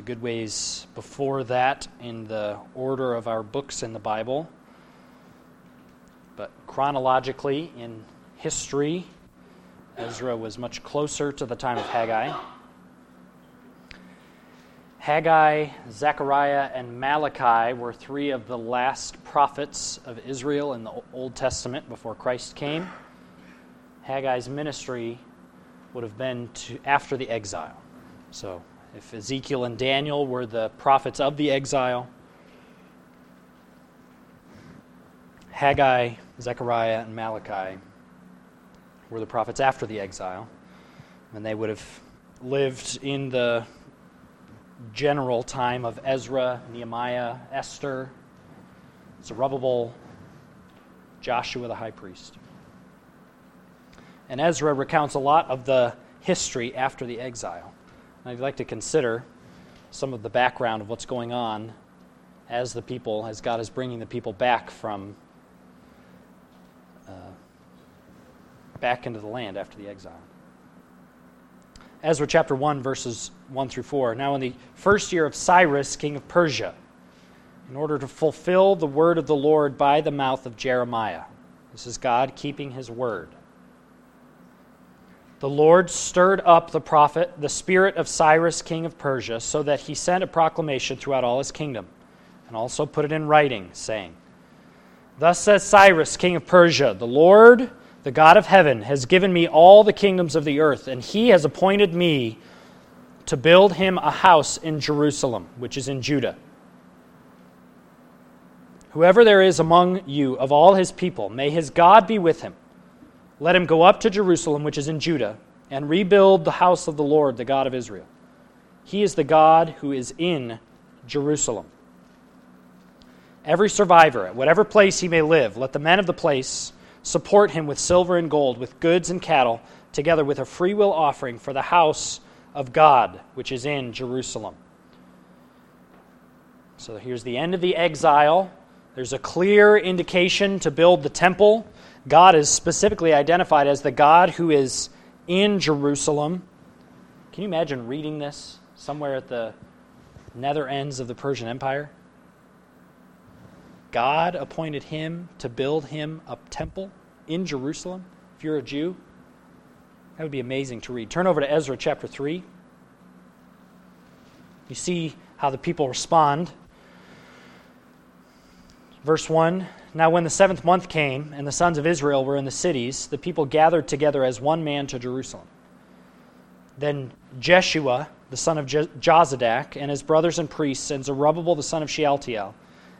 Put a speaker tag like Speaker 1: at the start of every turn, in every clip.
Speaker 1: a good ways before that in the order of our books in the Bible. But chronologically, in history, Ezra was much closer to the time of Haggai. Haggai, Zechariah, and Malachi were three of the last prophets of Israel in the Old Testament before Christ came. Haggai's ministry would have been to, after the exile. So, if Ezekiel and Daniel were the prophets of the exile, Haggai, Zechariah, and Malachi were the prophets after the exile. And they would have lived in the general time of Ezra, Nehemiah, Esther, Zerubbabel, Joshua the high priest. And Ezra recounts a lot of the history after the exile. I'd like to consider some of the background of what's going on as the people, as God is bringing the people back from uh, back into the land after the exile. Ezra chapter 1, verses 1 through 4. Now, in the first year of Cyrus, king of Persia, in order to fulfill the word of the Lord by the mouth of Jeremiah. This is God keeping his word. The Lord stirred up the prophet, the spirit of Cyrus, king of Persia, so that he sent a proclamation throughout all his kingdom, and also put it in writing, saying, Thus says Cyrus, king of Persia, the Lord, the God of heaven, has given me all the kingdoms of the earth, and he has appointed me to build him a house in Jerusalem, which is in Judah. Whoever there is among you of all his people, may his God be with him let him go up to Jerusalem, which is in Judah, and rebuild the house of the Lord, the God of Israel. He is the God who is in Jerusalem. Every survivor, at whatever place he may live, let the men of the place support him with silver and gold, with goods and cattle, together with a freewill offering for the house of God, which is in Jerusalem. So here's the end of the exile. There's a clear indication to build the temple God is specifically identified as the God who is in Jerusalem. Can you imagine reading this somewhere at the nether ends of the Persian Empire? God appointed him to build him a temple in Jerusalem. If you're a Jew, that would be amazing to read. Turn over to Ezra chapter 3. You see how the people respond. Verse 1 now, when the seventh month came, and the sons of Israel were in the cities, the people gathered together as one man to Jerusalem. Then Jeshua, the son of Jozadak, and his brothers and priests, and Zerubbabel, the son of Shealtiel,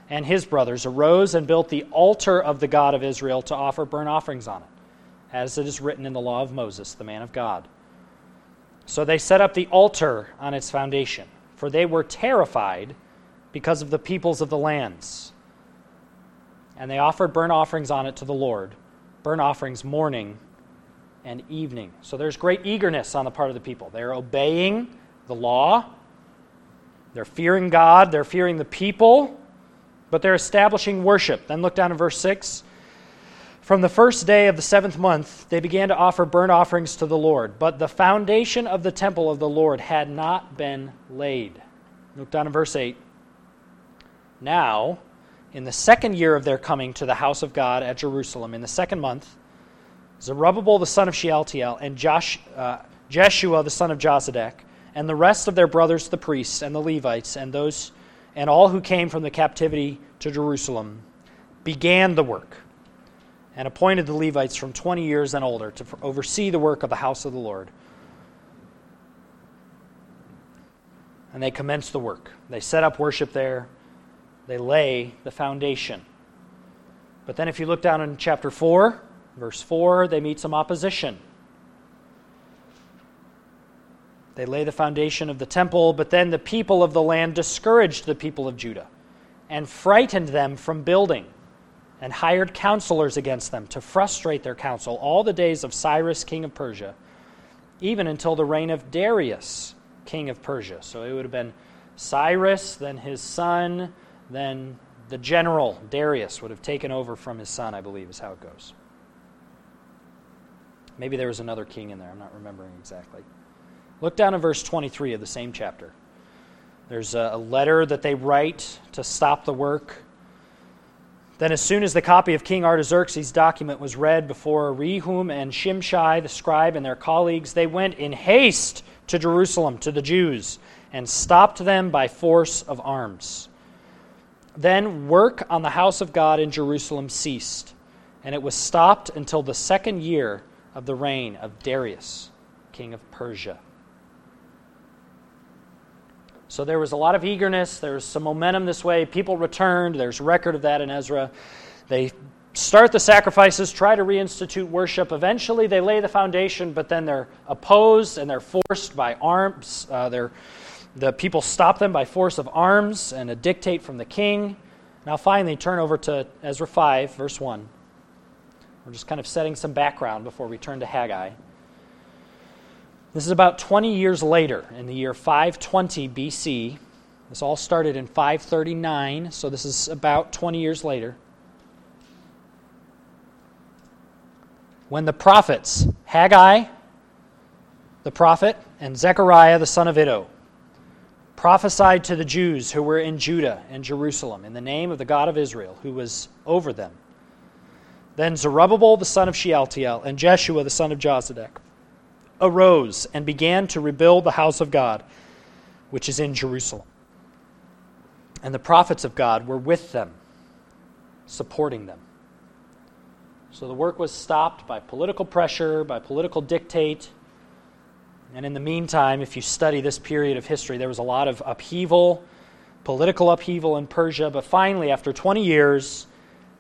Speaker 1: and his brothers, arose and built the altar of the God of Israel to offer burnt offerings on it, as it is written in the law of Moses, the man of God. So they set up the altar on its foundation, for they were terrified because of the peoples of the lands and they offered burnt offerings on it to the Lord, burnt offerings morning and evening. So there's great eagerness on the part of the people. They're obeying the law, they're fearing God, they're fearing the people, but they're establishing worship. Then look down in verse 6. From the first day of the seventh month, they began to offer burnt offerings to the Lord, but the foundation of the temple of the Lord had not been laid. Look down in verse 8. Now, in the second year of their coming to the house of God at Jerusalem, in the second month, Zerubbabel the son of Shealtiel and Josh, uh, Jeshua the son of Jozadak, and the rest of their brothers the priests and the Levites and those and all who came from the captivity to Jerusalem began the work and appointed the Levites from 20 years and older to oversee the work of the house of the Lord. And they commenced the work. They set up worship there they lay the foundation. But then, if you look down in chapter 4, verse 4, they meet some opposition. They lay the foundation of the temple, but then the people of the land discouraged the people of Judah and frightened them from building and hired counselors against them to frustrate their counsel all the days of Cyrus, king of Persia, even until the reign of Darius, king of Persia. So it would have been Cyrus, then his son, then the general, Darius, would have taken over from his son, I believe, is how it goes. Maybe there was another king in there. I'm not remembering exactly. Look down in verse 23 of the same chapter. There's a letter that they write to stop the work. Then, as soon as the copy of King Artaxerxes' document was read before Rehum and Shimshai, the scribe, and their colleagues, they went in haste to Jerusalem to the Jews and stopped them by force of arms. Then work on the house of God in Jerusalem ceased, and it was stopped until the second year of the reign of Darius, king of Persia. So there was a lot of eagerness. There was some momentum this way. People returned. There's record of that in Ezra. They start the sacrifices, try to reinstitute worship. Eventually, they lay the foundation, but then they're opposed and they're forced by arms. Uh, they're, the people stop them by force of arms and a dictate from the king. Now, finally, turn over to Ezra 5, verse 1. We're just kind of setting some background before we turn to Haggai. This is about 20 years later, in the year 520 BC. This all started in 539, so this is about 20 years later. When the prophets, Haggai, the prophet, and Zechariah, the son of Iddo, prophesied to the Jews who were in Judah and Jerusalem in the name of the God of Israel, who was over them. Then Zerubbabel, the son of Shealtiel, and Jeshua, the son of Jozadak, arose and began to rebuild the house of God, which is in Jerusalem. And the prophets of God were with them, supporting them. So the work was stopped by political pressure, by political dictate. And in the meantime, if you study this period of history, there was a lot of upheaval, political upheaval in Persia. But finally, after 20 years,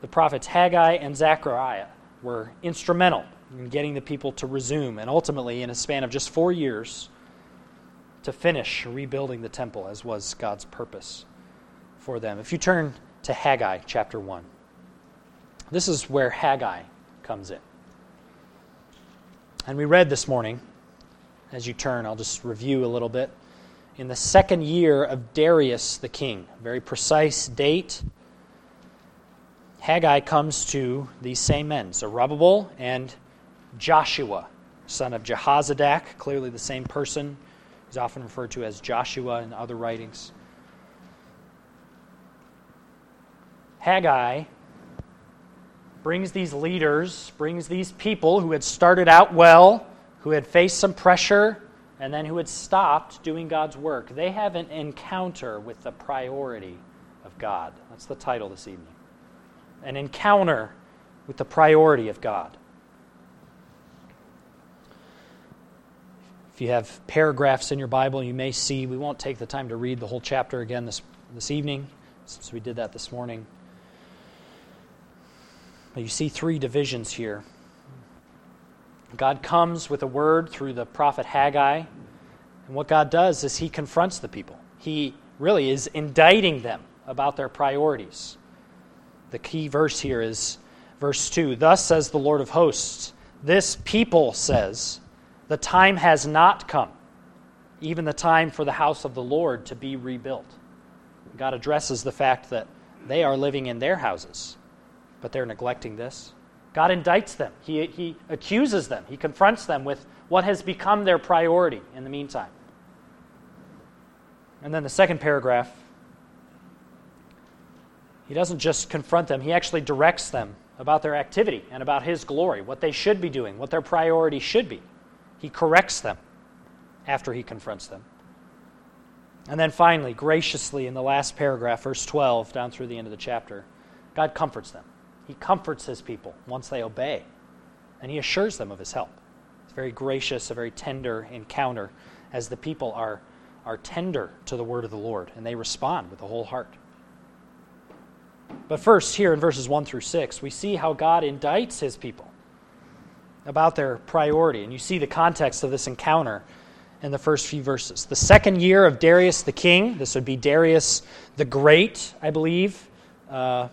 Speaker 1: the prophets Haggai and Zechariah were instrumental in getting the people to resume, and ultimately, in a span of just four years, to finish rebuilding the temple as was God's purpose for them. If you turn to Haggai chapter 1, this is where Haggai comes in. And we read this morning, as you turn, I'll just review a little bit. In the second year of Darius the king, very precise date. Haggai comes to these same men, Zerubbabel and Joshua, son of Jehozadak, clearly the same person. He's often referred to as Joshua in other writings. Haggai brings these leaders, brings these people who had started out well, who had faced some pressure, and then who had stopped doing God's work. They have an encounter with the priority of God. That's the title this evening. An encounter with the priority of God. If you have paragraphs in your Bible, you may see, we won't take the time to read the whole chapter again this, this evening, since we did that this morning. But you see three divisions here. God comes with a word through the prophet Haggai, and what God does is he confronts the people. He really is indicting them about their priorities. The key verse here is verse 2 Thus says the Lord of hosts, this people says, the time has not come, even the time for the house of the Lord to be rebuilt. God addresses the fact that they are living in their houses, but they're neglecting this. God indicts them, He, he accuses them, He confronts them with what has become their priority in the meantime. And then the second paragraph, He doesn't just confront them, He actually directs them about their activity and about His glory, what they should be doing, what their priority should be. He corrects them after he confronts them. And then finally, graciously, in the last paragraph, verse 12, down through the end of the chapter, God comforts them. He comforts his people once they obey, and he assures them of his help. It's very gracious, a very tender encounter as the people are, are tender to the word of the Lord, and they respond with a whole heart. But first, here in verses 1 through 6, we see how God indicts his people about their priority. And you see the context of this encounter in the first few verses. The second year of Darius the king, this would be Darius the Great, I believe. Uh,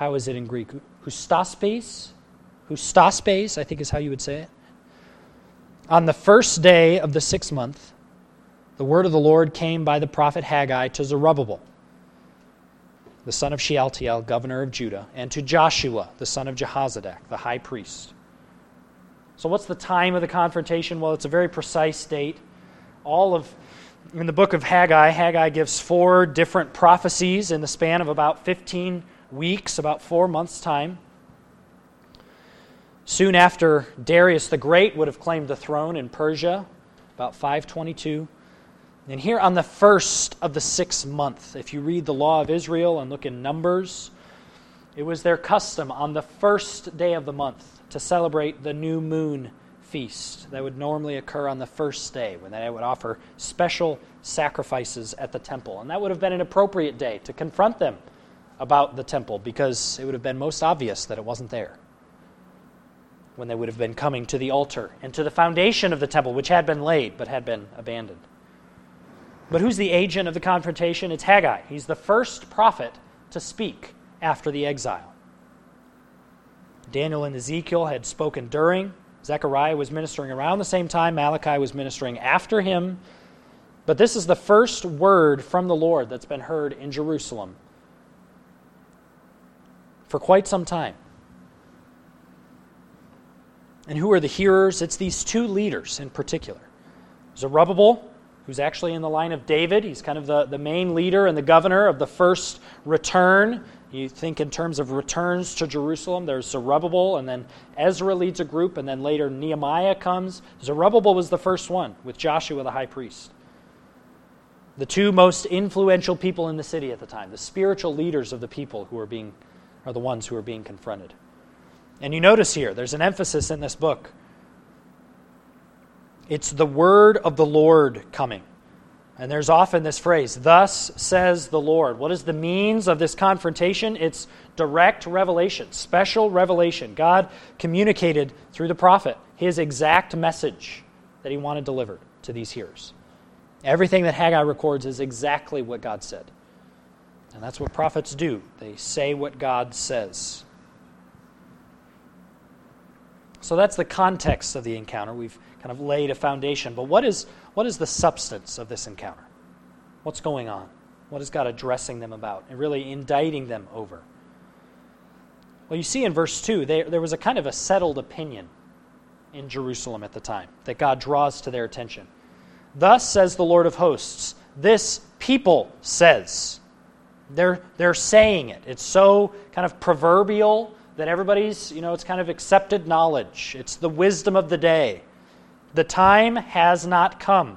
Speaker 1: how is it in Greek? Hustaspes? Hustaspes, I think is how you would say it. On the first day of the sixth month, the word of the Lord came by the prophet Haggai to Zerubbabel, the son of Shealtiel, governor of Judah, and to Joshua, the son of Jehozadak, the high priest so, what's the time of the confrontation? Well, it's a very precise date. All of in the book of Haggai, Haggai gives four different prophecies in the span of about 15 weeks, about four months' time. Soon after Darius the Great would have claimed the throne in Persia, about 522. And here on the first of the sixth month, if you read the law of Israel and look in Numbers, it was their custom on the first day of the month to celebrate the new moon feast that would normally occur on the first day when they would offer special sacrifices at the temple. And that would have been an appropriate day to confront them about the temple because it would have been most obvious that it wasn't there when they would have been coming to the altar and to the foundation of the temple, which had been laid but had been abandoned. But who's the agent of the confrontation? It's Haggai. He's the first prophet to speak after the exile. Daniel and Ezekiel had spoken during, Zechariah was ministering around the same time, Malachi was ministering after him. But this is the first word from the Lord that's been heard in Jerusalem for quite some time. And who are the hearers? It's these two leaders in particular Zerubbabel, who's actually in the line of David. He's kind of the, the main leader and the governor of the first return you think in terms of returns to Jerusalem, there's Zerubbabel, and then Ezra leads a group, and then later Nehemiah comes. Zerubbabel was the first one with Joshua the high priest. The two most influential people in the city at the time, the spiritual leaders of the people who are being are the ones who are being confronted. And you notice here, there's an emphasis in this book. It's the word of the Lord coming. And there's often this phrase, thus says the Lord. What is the means of this confrontation? It's direct revelation, special revelation. God communicated through the prophet his exact message that he wanted delivered to these hearers. Everything that Haggai records is exactly what God said. And that's what prophets do. They say what God says. So that's the context of the encounter. We've kind of laid a foundation. But what is, what is the substance of this encounter? What's going on? What is God addressing them about and really indicting them over? Well, you see in verse 2, they, there was a kind of a settled opinion in Jerusalem at the time that God draws to their attention. Thus says the Lord of hosts, this people says. They're, they're saying it. It's so kind of proverbial that everybody's, you know, it's kind of accepted knowledge. It's the wisdom of the day. The time has not come,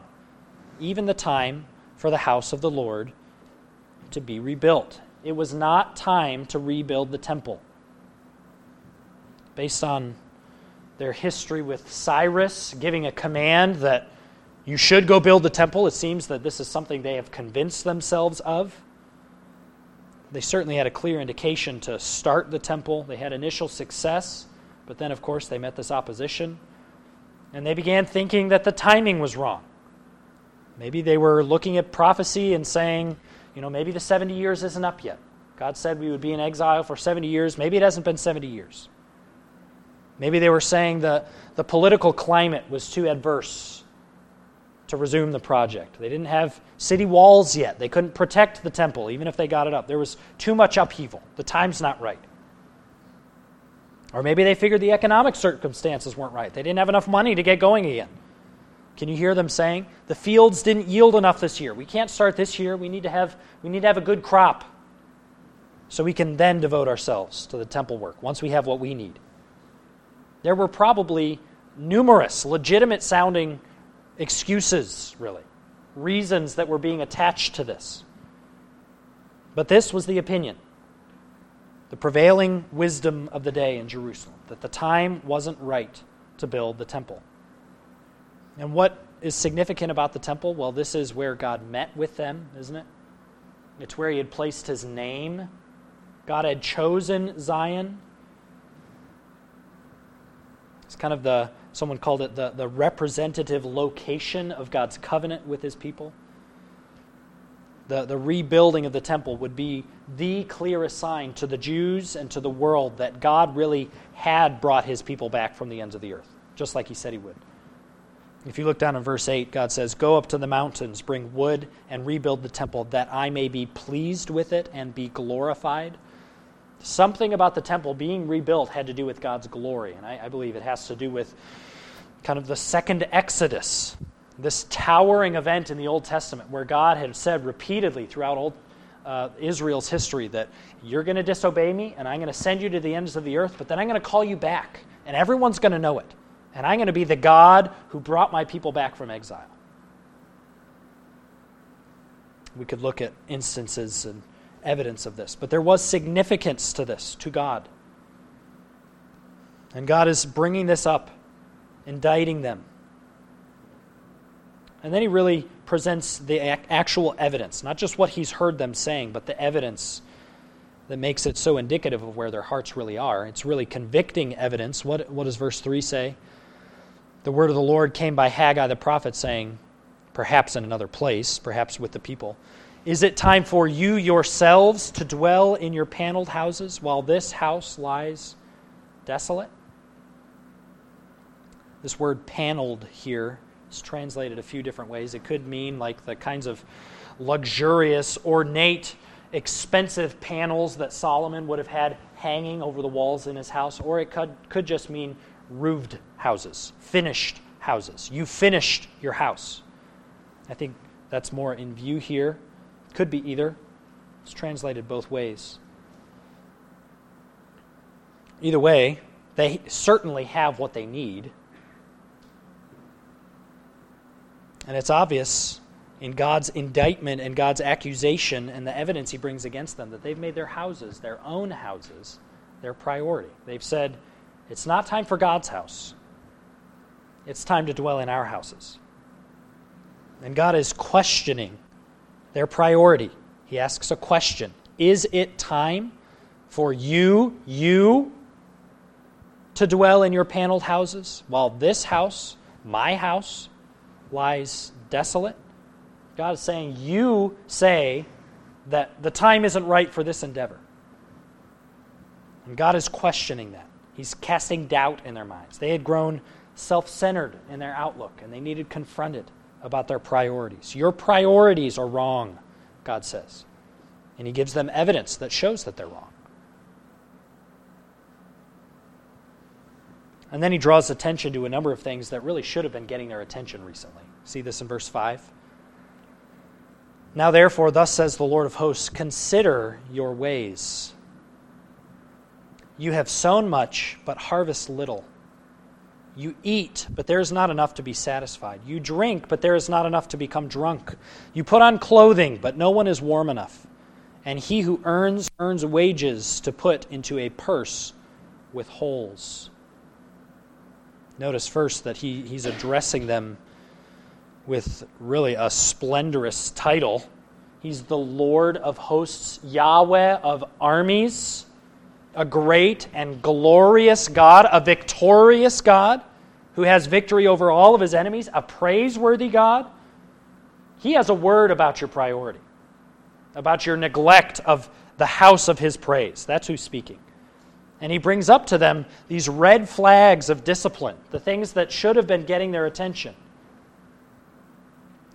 Speaker 1: even the time for the house of the Lord to be rebuilt. It was not time to rebuild the temple. Based on their history with Cyrus giving a command that you should go build the temple, it seems that this is something they have convinced themselves of. They certainly had a clear indication to start the temple. They had initial success, but then, of course, they met this opposition. And they began thinking that the timing was wrong. Maybe they were looking at prophecy and saying, you know, maybe the 70 years isn't up yet. God said we would be in exile for 70 years. Maybe it hasn't been 70 years. Maybe they were saying the, the political climate was too adverse to resume the project. They didn't have city walls yet. They couldn't protect the temple, even if they got it up. There was too much upheaval. The time's not right. Or maybe they figured the economic circumstances weren't right. They didn't have enough money to get going again. Can you hear them saying, the fields didn't yield enough this year. We can't start this year. We need to have, we need to have a good crop so we can then devote ourselves to the temple work once we have what we need. There were probably numerous legitimate sounding excuses, really, reasons that were being attached to this. But this was the opinion the prevailing wisdom of the day in Jerusalem, that the time wasn't right to build the temple. And what is significant about the temple? Well, this is where God met with them, isn't it? It's where he had placed his name. God had chosen Zion. It's kind of the, someone called it the, the representative location of God's covenant with his people the, the rebuilding of the temple would be the clearest sign to the Jews and to the world that God really had brought his people back from the ends of the earth, just like he said he would. If you look down in verse 8, God says, Go up to the mountains, bring wood, and rebuild the temple, that I may be pleased with it and be glorified. Something about the temple being rebuilt had to do with God's glory, and I, I believe it has to do with kind of the second Exodus this towering event in the Old Testament where God had said repeatedly throughout Old, uh, Israel's history that you're going to disobey me and I'm going to send you to the ends of the earth, but then I'm going to call you back and everyone's going to know it. And I'm going to be the God who brought my people back from exile. We could look at instances and evidence of this, but there was significance to this, to God. And God is bringing this up, indicting them. And then he really presents the actual evidence, not just what he's heard them saying, but the evidence that makes it so indicative of where their hearts really are. It's really convicting evidence. What, what does verse 3 say? The word of the Lord came by Haggai the prophet, saying, perhaps in another place, perhaps with the people, Is it time for you yourselves to dwell in your paneled houses while this house lies desolate? This word paneled here is translated a few different ways. It could mean like the kinds of luxurious, ornate, expensive panels that Solomon would have had hanging over the walls in his house, or it could, could just mean roofed houses, finished houses. You finished your house. I think that's more in view here. Could be either. It's translated both ways. Either way, they certainly have what they need. And it's obvious in God's indictment and God's accusation and the evidence he brings against them that they've made their houses, their own houses, their priority. They've said, it's not time for God's house, it's time to dwell in our houses. And God is questioning their priority. He asks a question Is it time for you, you, to dwell in your paneled houses while this house, my house, lies desolate? God is saying, You say that the time isn't right for this endeavor. And God is questioning that. He's casting doubt in their minds. They had grown self centered in their outlook, and they needed confronted about their priorities. Your priorities are wrong, God says. And He gives them evidence that shows that they're wrong. And then He draws attention to a number of things that really should have been getting their attention recently. See this in verse 5? Now, therefore, thus says the Lord of hosts consider your ways. You have sown much, but harvest little. You eat, but there is not enough to be satisfied. You drink, but there is not enough to become drunk. You put on clothing, but no one is warm enough. And he who earns, earns wages to put into a purse with holes. Notice first that he, he's addressing them with really a splendorous title. He's the Lord of hosts, Yahweh of armies, a great and glorious God, a victorious God who has victory over all of his enemies, a praiseworthy God. He has a word about your priority, about your neglect of the house of his praise. That's who's speaking. And he brings up to them these red flags of discipline, the things that should have been getting their attention.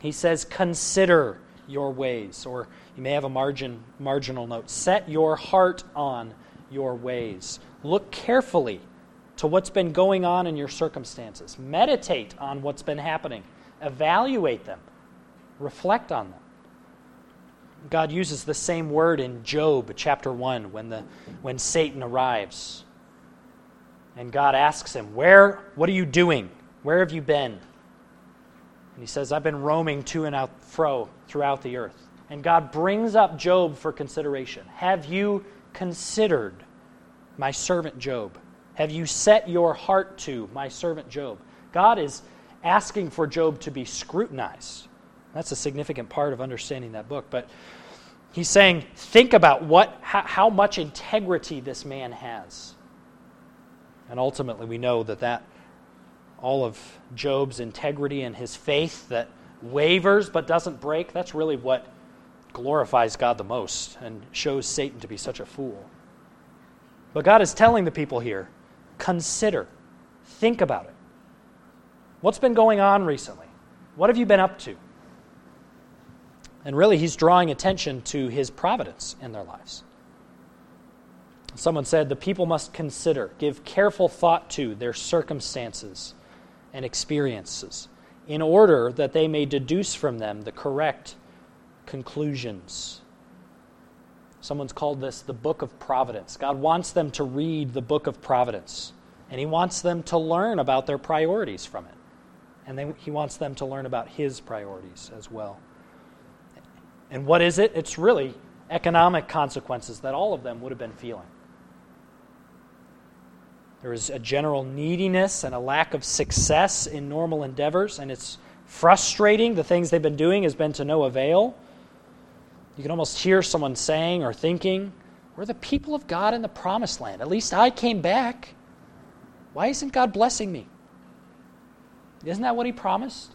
Speaker 1: He says, Consider your ways. Or you may have a margin, marginal note. Set your heart on your ways. Look carefully to what's been going on in your circumstances. Meditate on what's been happening. Evaluate them. Reflect on them. God uses the same word in Job chapter 1 when, the, when Satan arrives. And God asks him, Where, what are you doing? Where have you been? And he says, I've been roaming to and out fro throughout the earth. And God brings up Job for consideration. Have you considered my servant Job? Have you set your heart to my servant Job? God is asking for Job to be scrutinized. That's a significant part of understanding that book. But he's saying, think about what, how, how much integrity this man has. And ultimately, we know that that all of Job's integrity and his faith that wavers but doesn't break, that's really what glorifies God the most and shows Satan to be such a fool. But God is telling the people here consider, think about it. What's been going on recently? What have you been up to? And really, he's drawing attention to his providence in their lives. Someone said the people must consider, give careful thought to their circumstances and experiences. in order that they may deduce from them the correct conclusions. Someone's called this the book of providence. God wants them to read the book of providence, and He wants them to learn about their priorities from it. And they, He wants them to learn about His priorities as well. And what is it? It's really economic consequences that all of them would have been feeling. There is a general neediness and a lack of success in normal endeavors, and it's frustrating. The things they've been doing has been to no avail. You can almost hear someone saying or thinking, We're the people of God in the promised land. At least I came back. Why isn't God blessing me? Isn't that what He promised?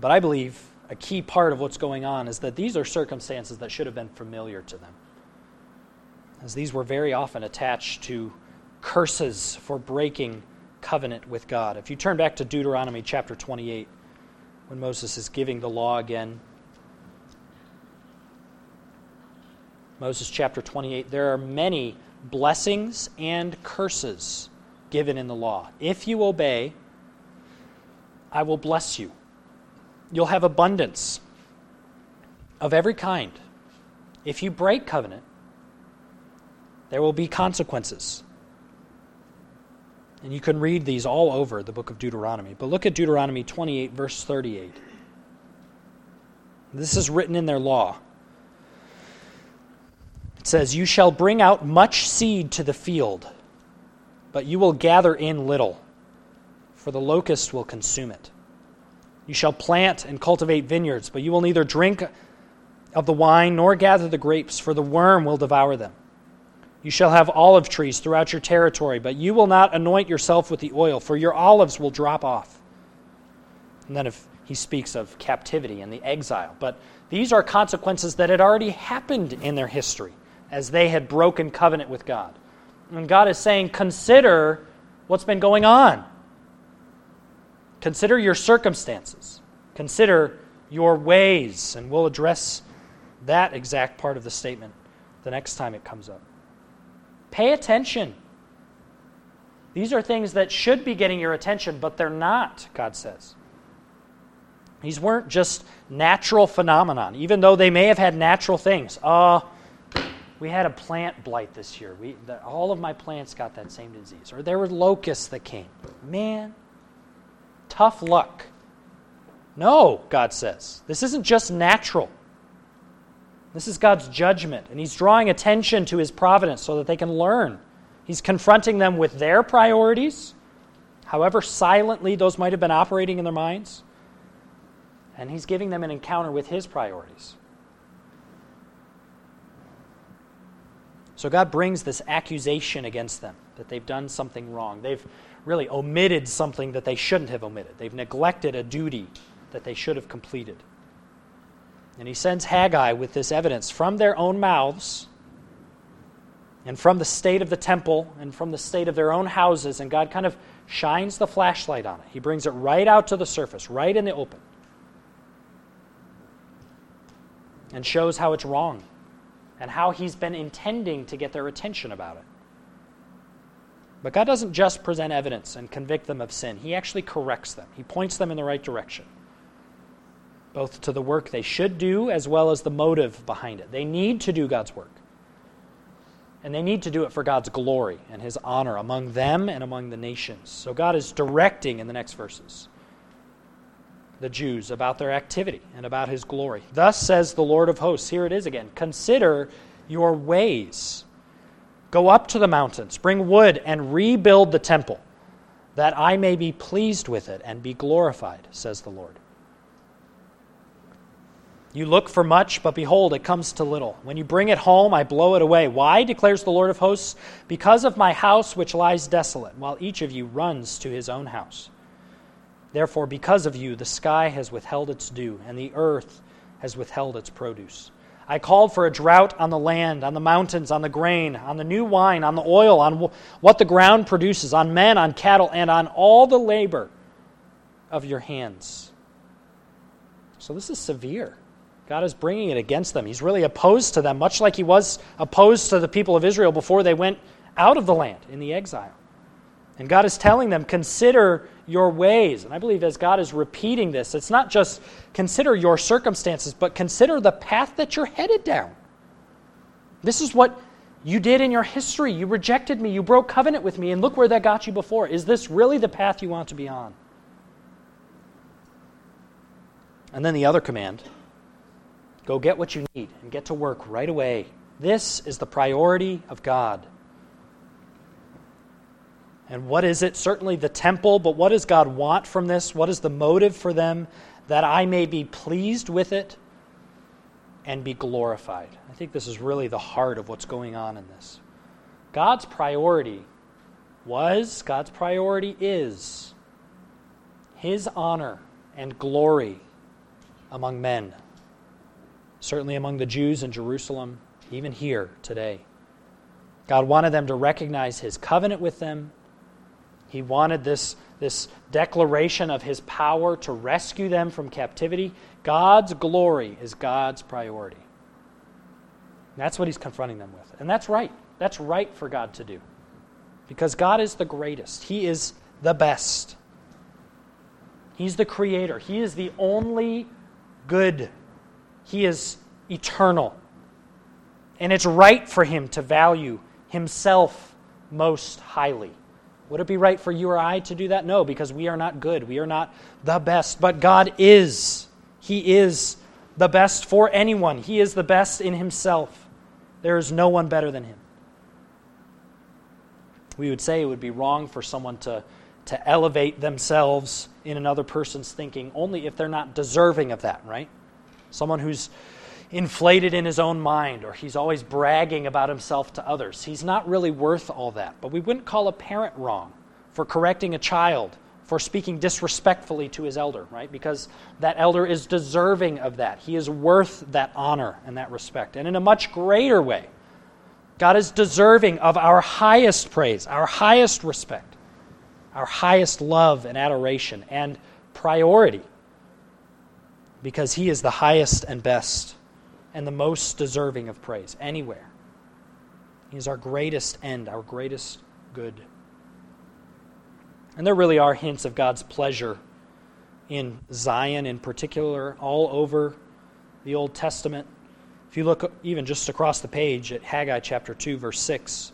Speaker 1: But I believe a key part of what's going on is that these are circumstances that should have been familiar to them, as these were very often attached to curses for breaking covenant with God. If you turn back to Deuteronomy chapter 28, when Moses is giving the law again. Moses chapter 28, there are many blessings and curses given in the law. If you obey, I will bless you. You'll have abundance of every kind. If you break covenant, there will be consequences. And you can read these all over the book of Deuteronomy. But look at Deuteronomy 28, verse 38. This is written in their law. It says, You shall bring out much seed to the field, but you will gather in little, for the locust will consume it. You shall plant and cultivate vineyards, but you will neither drink of the wine nor gather the grapes, for the worm will devour them. You shall have olive trees throughout your territory, but you will not anoint yourself with the oil, for your olives will drop off. And then if he speaks of captivity and the exile. But these are consequences that had already happened in their history as they had broken covenant with God. And God is saying, consider what's been going on. Consider your circumstances. Consider your ways. And we'll address that exact part of the statement the next time it comes up. Pay attention. These are things that should be getting your attention, but they're not, God says. These weren't just natural phenomenon, even though they may have had natural things. Uh, we had a plant blight this year. We, the, all of my plants got that same disease. Or there were locusts that came. Man, tough luck. No, God says. This isn't just natural. This is God's judgment, and He's drawing attention to His providence so that they can learn. He's confronting them with their priorities, however silently those might have been operating in their minds, and He's giving them an encounter with His priorities. So God brings this accusation against them that they've done something wrong. They've really omitted something that they shouldn't have omitted. They've neglected a duty that they should have completed. And he sends Haggai with this evidence from their own mouths and from the state of the temple and from the state of their own houses. And God kind of shines the flashlight on it. He brings it right out to the surface, right in the open, and shows how it's wrong and how He's been intending to get their attention about it. But God doesn't just present evidence and convict them of sin, He actually corrects them, He points them in the right direction both to the work they should do as well as the motive behind it. They need to do God's work. And they need to do it for God's glory and his honor among them and among the nations. So God is directing in the next verses the Jews about their activity and about his glory. Thus says the Lord of hosts. Here it is again. Consider your ways. Go up to the mountains, bring wood, and rebuild the temple, that I may be pleased with it and be glorified, says the Lord. You look for much, but behold, it comes to little. When you bring it home, I blow it away. Why, declares the Lord of hosts? Because of my house which lies desolate, while each of you runs to his own house. Therefore, because of you, the sky has withheld its dew, and the earth has withheld its produce. I called for a drought on the land, on the mountains, on the grain, on the new wine, on the oil, on what the ground produces, on men, on cattle, and on all the labor of your hands. So this is severe. God is bringing it against them. He's really opposed to them, much like he was opposed to the people of Israel before they went out of the land in the exile. And God is telling them, consider your ways. And I believe as God is repeating this, it's not just consider your circumstances, but consider the path that you're headed down. This is what you did in your history. You rejected me. You broke covenant with me. And look where that got you before. Is this really the path you want to be on? And then the other command go get what you need and get to work right away. This is the priority of God. And what is it? Certainly the temple, but what does God want from this? What is the motive for them? That I may be pleased with it and be glorified. I think this is really the heart of what's going on in this. God's priority was, God's priority is His honor and glory among men, certainly among the Jews in Jerusalem, even here today. God wanted them to recognize His covenant with them he wanted this, this declaration of his power to rescue them from captivity. God's glory is God's priority. That's what he's confronting them with. And that's right. That's right for God to do. Because God is the greatest, He is the best. He's the creator, He is the only good, He is eternal. And it's right for Him to value Himself most highly. Would it be right for you or I to do that? No, because we are not good. We are not the best. But God is. He is the best for anyone. He is the best in Himself. There is no one better than Him. We would say it would be wrong for someone to, to elevate themselves in another person's thinking only if they're not deserving of that, right? Someone who's inflated in his own mind or he's always bragging about himself to others. He's not really worth all that. But we wouldn't call a parent wrong for correcting a child, for speaking disrespectfully to his elder, right? Because that elder is deserving of that. He is worth that honor and that respect. And in a much greater way, God is deserving of our highest praise, our highest respect, our highest love and adoration and priority because he is the highest and best and the most deserving of praise anywhere. He is our greatest end, our greatest good. And there really are hints of God's pleasure in Zion in particular, all over the Old Testament. If you look even just across the page at Haggai chapter 2, verse 6,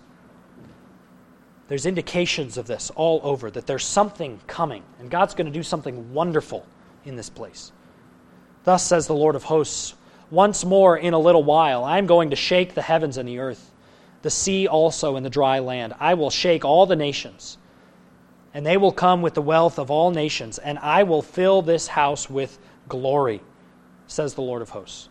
Speaker 1: there's indications of this all over, that there's something coming, and God's going to do something wonderful in this place. Thus says the Lord of hosts once more in a little while, I am going to shake the heavens and the earth, the sea also and the dry land. I will shake all the nations, and they will come with the wealth of all nations, and I will fill this house with glory, says the Lord of hosts.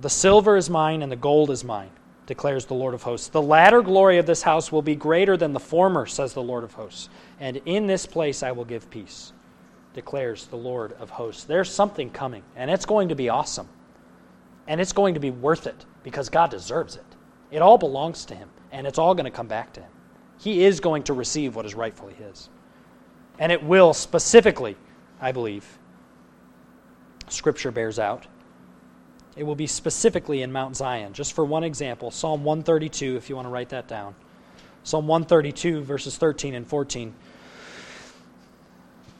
Speaker 1: The silver is mine, and the gold is mine, declares the Lord of hosts. The latter glory of this house will be greater than the former, says the Lord of hosts. And in this place I will give peace, declares the Lord of hosts. There's something coming, and it's going to be awesome. And it's going to be worth it because God deserves it. It all belongs to Him, and it's all going to come back to Him. He is going to receive what is rightfully His. And it will specifically, I believe, Scripture bears out. It will be specifically in Mount Zion. Just for one example, Psalm 132, if you want to write that down. Psalm 132, verses 13 and 14.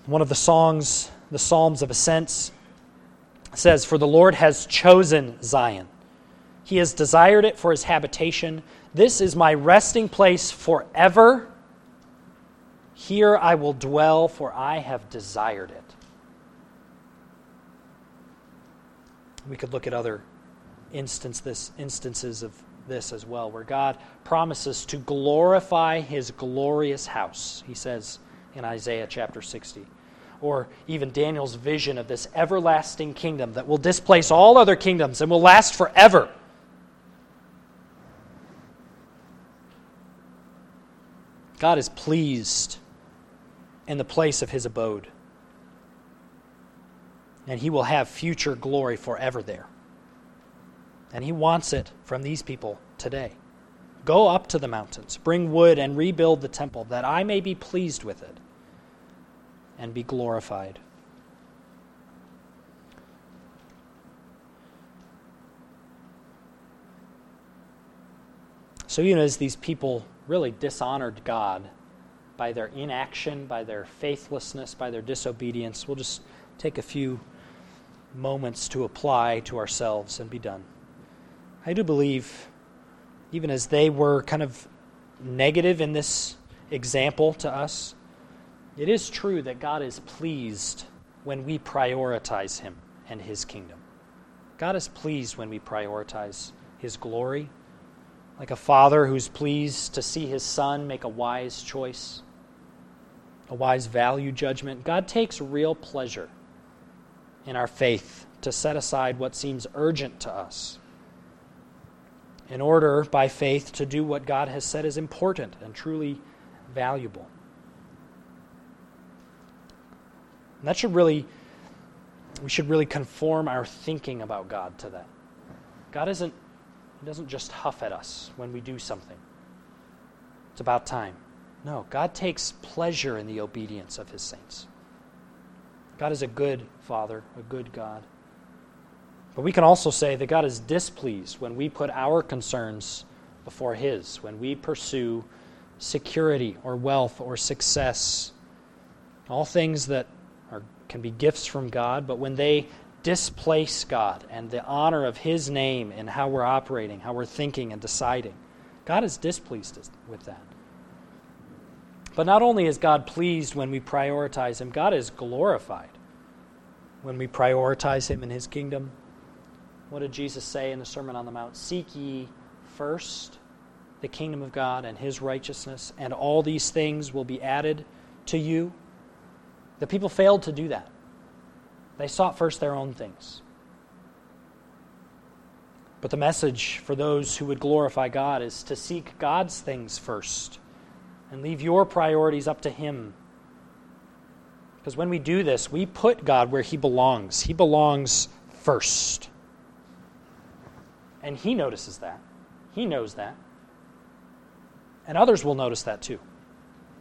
Speaker 1: One of the songs, the Psalms of Ascents, says, For the Lord has chosen Zion. He has desired it for his habitation. This is my resting place forever. Here I will dwell, for I have desired it. We could look at other instance this, instances of this as well, where God promises to glorify his glorious house, he says in Isaiah chapter 60 or even Daniel's vision of this everlasting kingdom that will displace all other kingdoms and will last forever. God is pleased in the place of his abode. And he will have future glory forever there. And he wants it from these people today. Go up to the mountains, bring wood, and rebuild the temple, that I may be pleased with it and be glorified. So, even as these people really dishonored God by their inaction, by their faithlessness, by their disobedience. We'll just take a few moments to apply to ourselves and be done. I do believe, even as they were kind of negative in this example to us, it is true that God is pleased when we prioritize Him and His kingdom. God is pleased when we prioritize His glory, like a father who's pleased to see his son make a wise choice, a wise value judgment. God takes real pleasure in our faith to set aside what seems urgent to us in order, by faith, to do what God has said is important and truly valuable. And that should really, we should really conform our thinking about God to that. God isn't, He doesn't just huff at us when we do something. It's about time. No, God takes pleasure in the obedience of His saints. God is a good Father, a good God. But we can also say that God is displeased when we put our concerns before His, when we pursue security or wealth or success, all things that can be gifts from God, but when they displace God and the honor of His name in how we're operating, how we're thinking and deciding, God is displeased with that. But not only is God pleased when we prioritize Him, God is glorified when we prioritize Him in His kingdom. What did Jesus say in the Sermon on the Mount? Seek ye first the kingdom of God and His righteousness, and all these things will be added to you. The people failed to do that. They sought first their own things. But the message for those who would glorify God is to seek God's things first and leave your priorities up to Him. Because when we do this, we put God where He belongs. He belongs first. And He notices that. He knows that. And others will notice that too.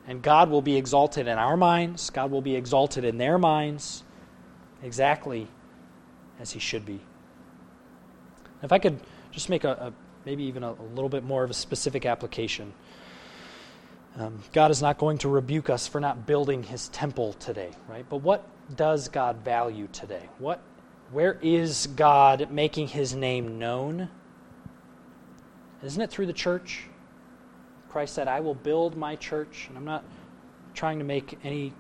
Speaker 1: And God will be exalted in our minds, God will be exalted in their minds, exactly as He should be. If I could just make a, a maybe even a, a little bit more of a specific application. Um, God is not going to rebuke us for not building his temple today, right? But what does God value today? What, where is God making his name known? Isn't it through the church? Christ said, I will build my church. And I'm not trying to make any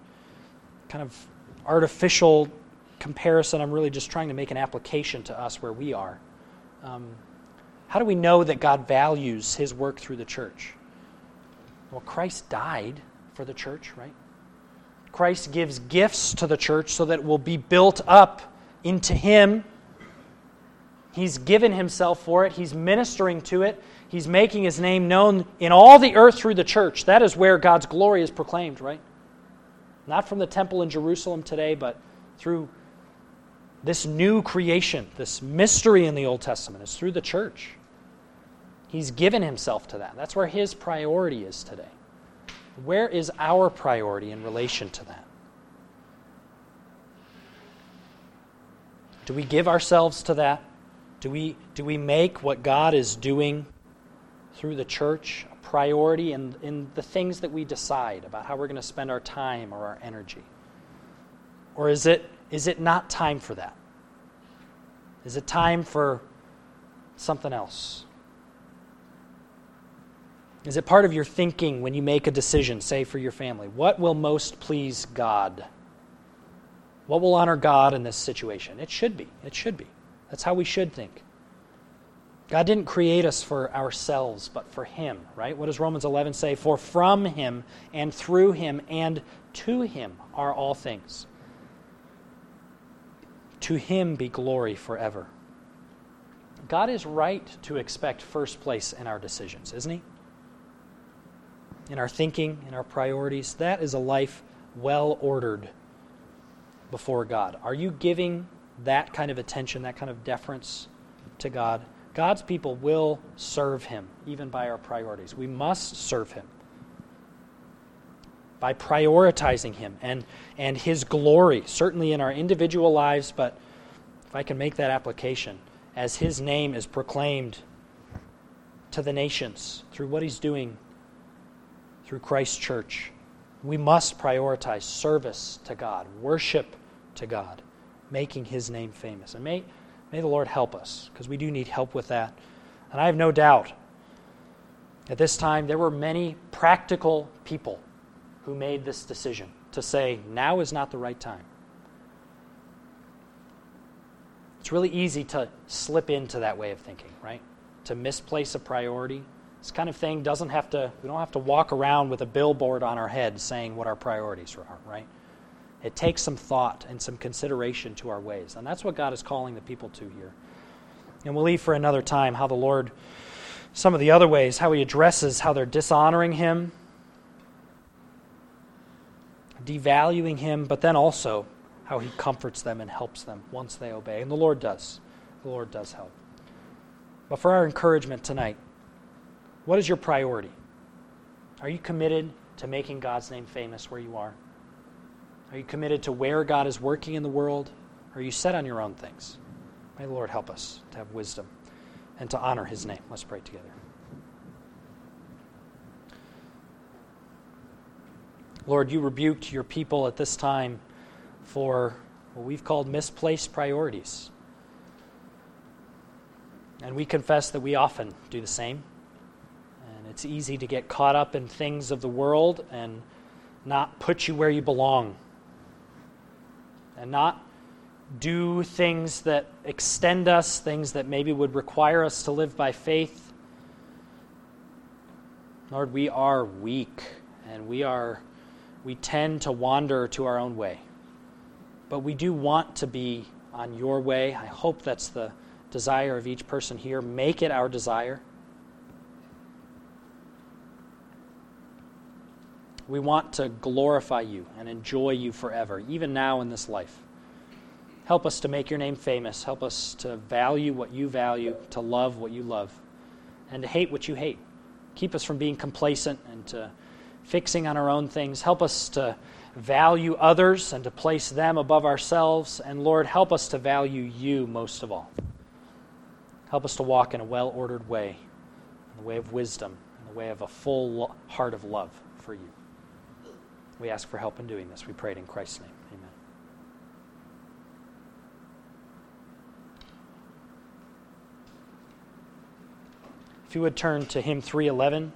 Speaker 1: kind of artificial comparison. I'm really just trying to make an application to us where we are. Um, how do we know that God values his work through the church? Well, Christ died for the church, right? Christ gives gifts to the church so that it will be built up into Him. He's given Himself for it, He's ministering to it, He's making His name known in all the earth through the church. That is where God's glory is proclaimed, right? Not from the temple in Jerusalem today, but through this new creation, this mystery in the Old Testament. It's through the church. He's given himself to that. That's where his priority is today. Where is our priority in relation to that? Do we give ourselves to that? Do we, do we make what God is doing through the church a priority in, in the things that we decide about how we're going to spend our time or our energy? Or is it, is it not time for that? Is it time for something else? Is it part of your thinking when you make a decision, say for your family? What will most please God? What will honor God in this situation? It should be. It should be. That's how we should think. God didn't create us for ourselves, but for Him, right? What does Romans 11 say? For from Him and through Him and to Him are all things. To Him be glory forever. God is right to expect first place in our decisions, isn't He? in our thinking, in our priorities. That is a life well ordered before God. Are you giving that kind of attention, that kind of deference to God? God's people will serve Him, even by our priorities. We must serve Him by prioritizing Him and, and His glory, certainly in our individual lives, but if I can make that application, as His name is proclaimed to the nations through what He's doing through Christ's church We must prioritize service to God, worship to God, making His name famous. And may, may the Lord help us, because we do need help with that. And I have no doubt at this time there were many practical people who made this decision to say, now is not the right time. It's really easy to slip into that way of thinking, right? To misplace a priority. This kind of thing doesn't have to, we don't have to walk around with a billboard on our head saying what our priorities are, right? It takes some thought and some consideration to our ways. And that's what God is calling the people to here. And we'll leave for another time how the Lord, some of the other ways, how He addresses how they're dishonoring Him, devaluing Him, but then also how he comforts them and helps them once they obey. And the Lord does. The Lord does help. But for our encouragement tonight, what is your priority? Are you committed to making God's name famous where you are? Are you committed to where God is working in the world? Or are you set on your own things? May the Lord help us to have wisdom and to honor his name. Let's pray together. Lord, you rebuked your people at this time for what we've called misplaced priorities. And we confess that we often do the same. And it's easy to get caught up in things of the world and not put you where you belong. And not do things that extend us, things that maybe would require us to live by faith. Lord, we are weak and we are we tend to wander to our own way but we do want to be on your way. I hope that's the desire of each person here. Make it our desire. We want to glorify you and enjoy you forever, even now in this life. Help us to make your name famous. Help us to value what you value, to love what you love, and to hate what you hate. Keep us from being complacent and to fixing on our own things. Help us to value others and to place them above ourselves. And Lord, help us to value you most of all. Help us to walk in a well ordered way, in the way of wisdom, in the way of a full heart of love for you. We ask for help in doing this. We pray it in Christ's name. Amen. If you would turn to hymn 311.